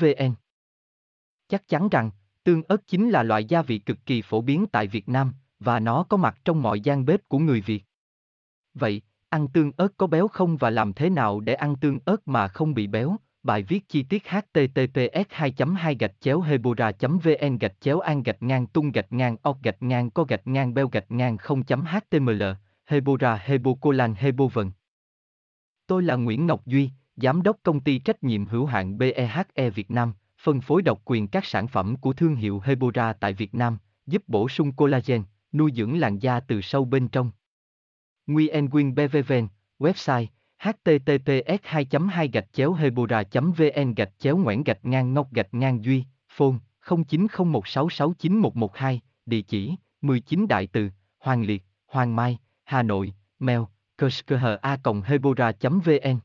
vn chắc chắn rằng tương ớt chính là loại gia vị cực kỳ phổ biến tại việt nam và nó có mặt trong mọi gian bếp của người việt. Vậy ăn tương ớt có béo không và làm thế nào để ăn tương ớt mà không bị béo? Bài viết chi tiết https 2 2 gạch chéo hebora vn gạch chéo an gạch ngang tung gạch ngang oc gạch ngang co gạch ngang beo gạch ngang 0.html hebora hebocolan hebovn Tôi là Nguyễn Ngọc Duy, Giám đốc công ty trách nhiệm hữu hạn BEHE Việt Nam, phân phối độc quyền các sản phẩm của thương hiệu Hebora tại Việt Nam, giúp bổ sung collagen, nuôi dưỡng làn da từ sâu bên trong. Nguyen Quyên BVVN, website https 2 2 gạch chéo hebora vn gạch chéo ngoãn gạch ngang ngọc gạch ngang duy phone 0901669112 địa chỉ 19 đại từ hoàng liệt hoàng mai hà nội mail kerskha hebora vn